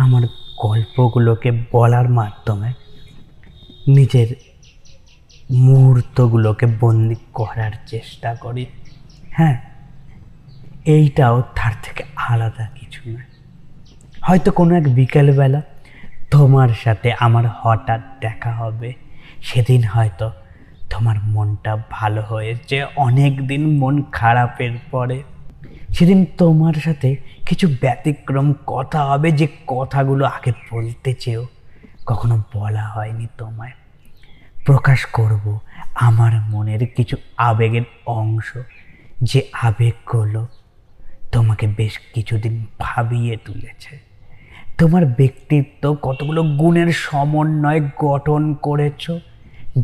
আমার গল্পগুলোকে বলার মাধ্যমে নিজের মুহূর্তগুলোকে বন্দি করার চেষ্টা করি। হ্যাঁ এইটাও তার থেকে আলাদা কিছু নয়। হয়তো কোনো এক বিকেলবেলা তোমার সাথে আমার হঠাৎ দেখা হবে। সেদিন হয়তো তোমার মনটা ভালো হয়েছে অনেক দিন মন খারাপের পরে। সেদিন তোমার সাথে কিছু ব্যতিক্রম কথা হবে যে কথাগুলো আগে বলতে চেয়েও কখনো বলা হয়নি তোমায়। প্রকাশ করব আমার মনের কিছু আবেগের অংশ যে আবেগগুলো তোমাকে বেশ কিছুদিন ভাবিয়ে তুলেছে। তোমার ব্যক্তিত্ব কতগুলো গুণের সমন্বয় গঠন করেছ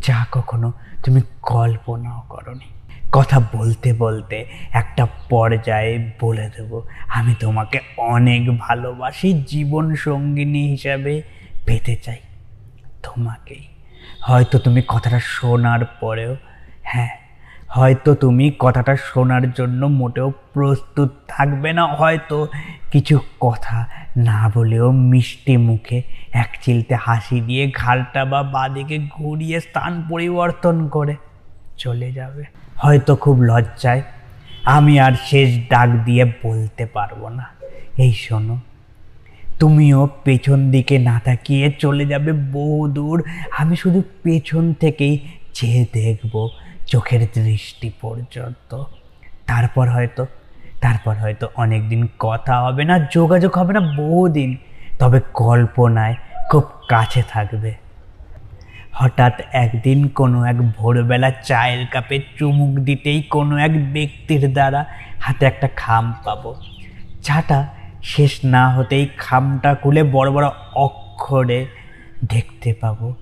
যা কখনো তুমি কল্পনাও করনি। কথা বলতে বলতে একটা পর্যায়ে বলে দেব, আমি তোমাকে অনেক ভালোবাসি, জীবন সঙ্গিনী হিসাবে পেতে চাই। তোমাকেই। হয়তো তুমি কথাটা শোনার পরেও হ্যাঁ হয়তো তুমি কথাটা শোনার জন্য মোটেও প্রস্তুত থাকবে না, হয়তো কিছু কথা না বলেও মিষ্টি মুখে এক চিলতে হাসি দিয়ে ঘাড়টা বা বাদিকে ঘুরিয়ে স্থান পরিবর্তন করে চলে যাবে। হয়তো খুব লজ্জায় আমি আর শেষ ডাক দিয়ে বলতে পারব না। এই শোনো, তুমিও পেছন দিকে না তাকিয়ে চলে যাবে বহু দূর। আমি শুধু পেছন থেকেই চেয়ে দেখব চোখের দৃষ্টি পর্যন্ত। তারপর হয়তো তারপর হয়তো অনেক দিন কথা হবে না, যোগাযোগ হবে না বহুদিন। তবে কল্পনায় খুব কাছে থাকবে। হঠাৎ একদিন কোনো এক ভোরবেলা চায়ের কাপে চুমুক দিতেই কোনো এক ব্যক্তির দ্বারা হাতে একটা খাম পাবো। চাটা শেষ না হতেই খামটা খুলে বড় বড় অক্ষরে দেখতে পাবো,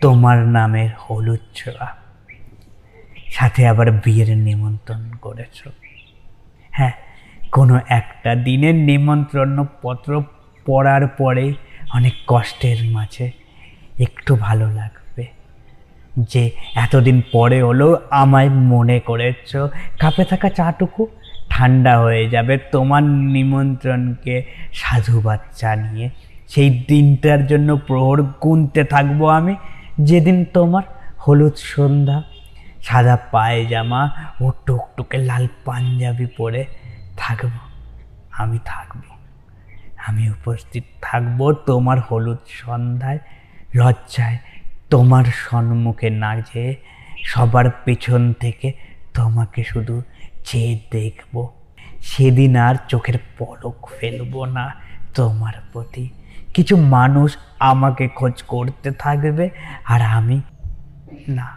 তোমার নামের হলুদ ছোঁয়া। সাথে আবার বিয়ের নিমন্ত্রণ করেছ। হ্যাঁ কোনো একটা দিনের নিমন্ত্রণ পত্র পড়ার পরেই অনেক কষ্টের মাঝে একটু ভালো লাগবে যে এতদিন পরে হলেও আমায় মনে করেছ। কাপে থাকা চাটুকু, ঠান্ডা হয়ে যাবে তোমার নিমন্ত্রণকে সাধুবাদ জানিয়ে সেই দিনটার জন্য প্রহর গুনতে থাকব আমি, যেদিন তোমার হলুদ সন্ধ্যা, সাদা পায়জামা ও টুকটুকে লাল পাঞ্জাবি পরে থাকব। আমি থাকব। আমি উপস্থিত থাকব তোমার হলুদ সন্ধ্যায়, লজ্জায় তোমার সম্মুখে না যেয়ে সবার পেছন থেকে তোমাকে শুধু চেয়ে দেখব। সেদিন আর চোখের পলক ফেলব না তোমার প্রতি। কিছু মানুষ আমাকে খোঁজ করতে থাকবে আর আমি না।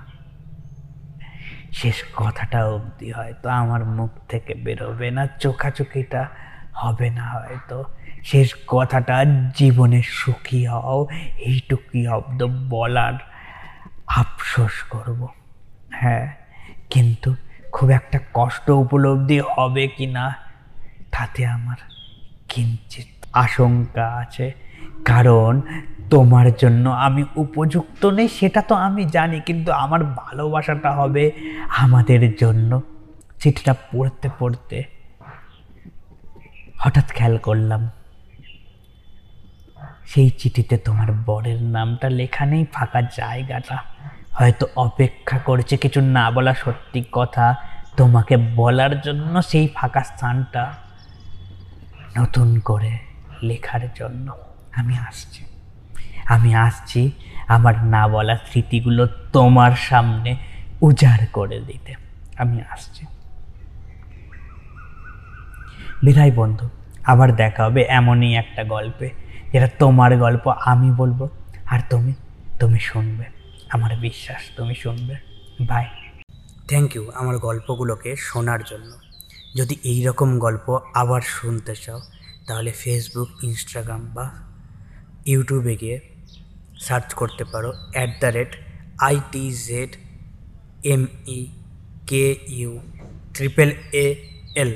শেষ কথাটা অবধি হয়তো আমার মুখ থেকে বেরোবে না চোখাচোখিটা। হবে না হয়তো। শেষ কথাটা জীবনে সুখী হও, এইটুকুই শব্দ বলার আফসোস করব। হ্যাঁ কিন্তু খুব একটা কষ্ট উপলব্ধি হবে কি না তাতে আমার কিঞ্চিত আশঙ্কা আছে। কারণ তোমার জন্য আমি উপযুক্ত নেই, সেটা তো আমি জানি, কিন্তু আমার ভালোবাসাটা হবে আমাদের জন্য। চিঠিটা পড়তে পড়তে হঠাৎ খেয়াল করলাম, সেই চিঠিতে তোমার বরের নামটা লেখা নেই, ফাঁকা জায়গাটা। হয়তো অপেক্ষা করছে কিছু না বলা সত্যি কথা। তোমাকে বলার জন্য সেই ফাঁকা স্থানটা নতুন করে লেখার জন্য আমি আসছি। আমি আসছি আমার না বলা স্মৃতিগুলো তোমার সামনে উজাড় করে দিতে। আমি আসছি। বিদায় বন্ধু, আবার দেখা হবে এমনই একটা গল্পে, যেটা তোমার গল্প আমি বলব আর তুমি তুমি শুনবে। আমার বিশ্বাস, তুমি শুনবে। বাই থ্যাংক ইউ আমার গল্পগুলোকে শোনার জন্য। যদি এই রকম গল্প আবার শুনতে চাও, তাহলে ফেসবুক ইনস্টাগ্রাম বা ইউটিউবে গিয়ে সার্চ করতে পারো at the rate IT Z M E K U triple A L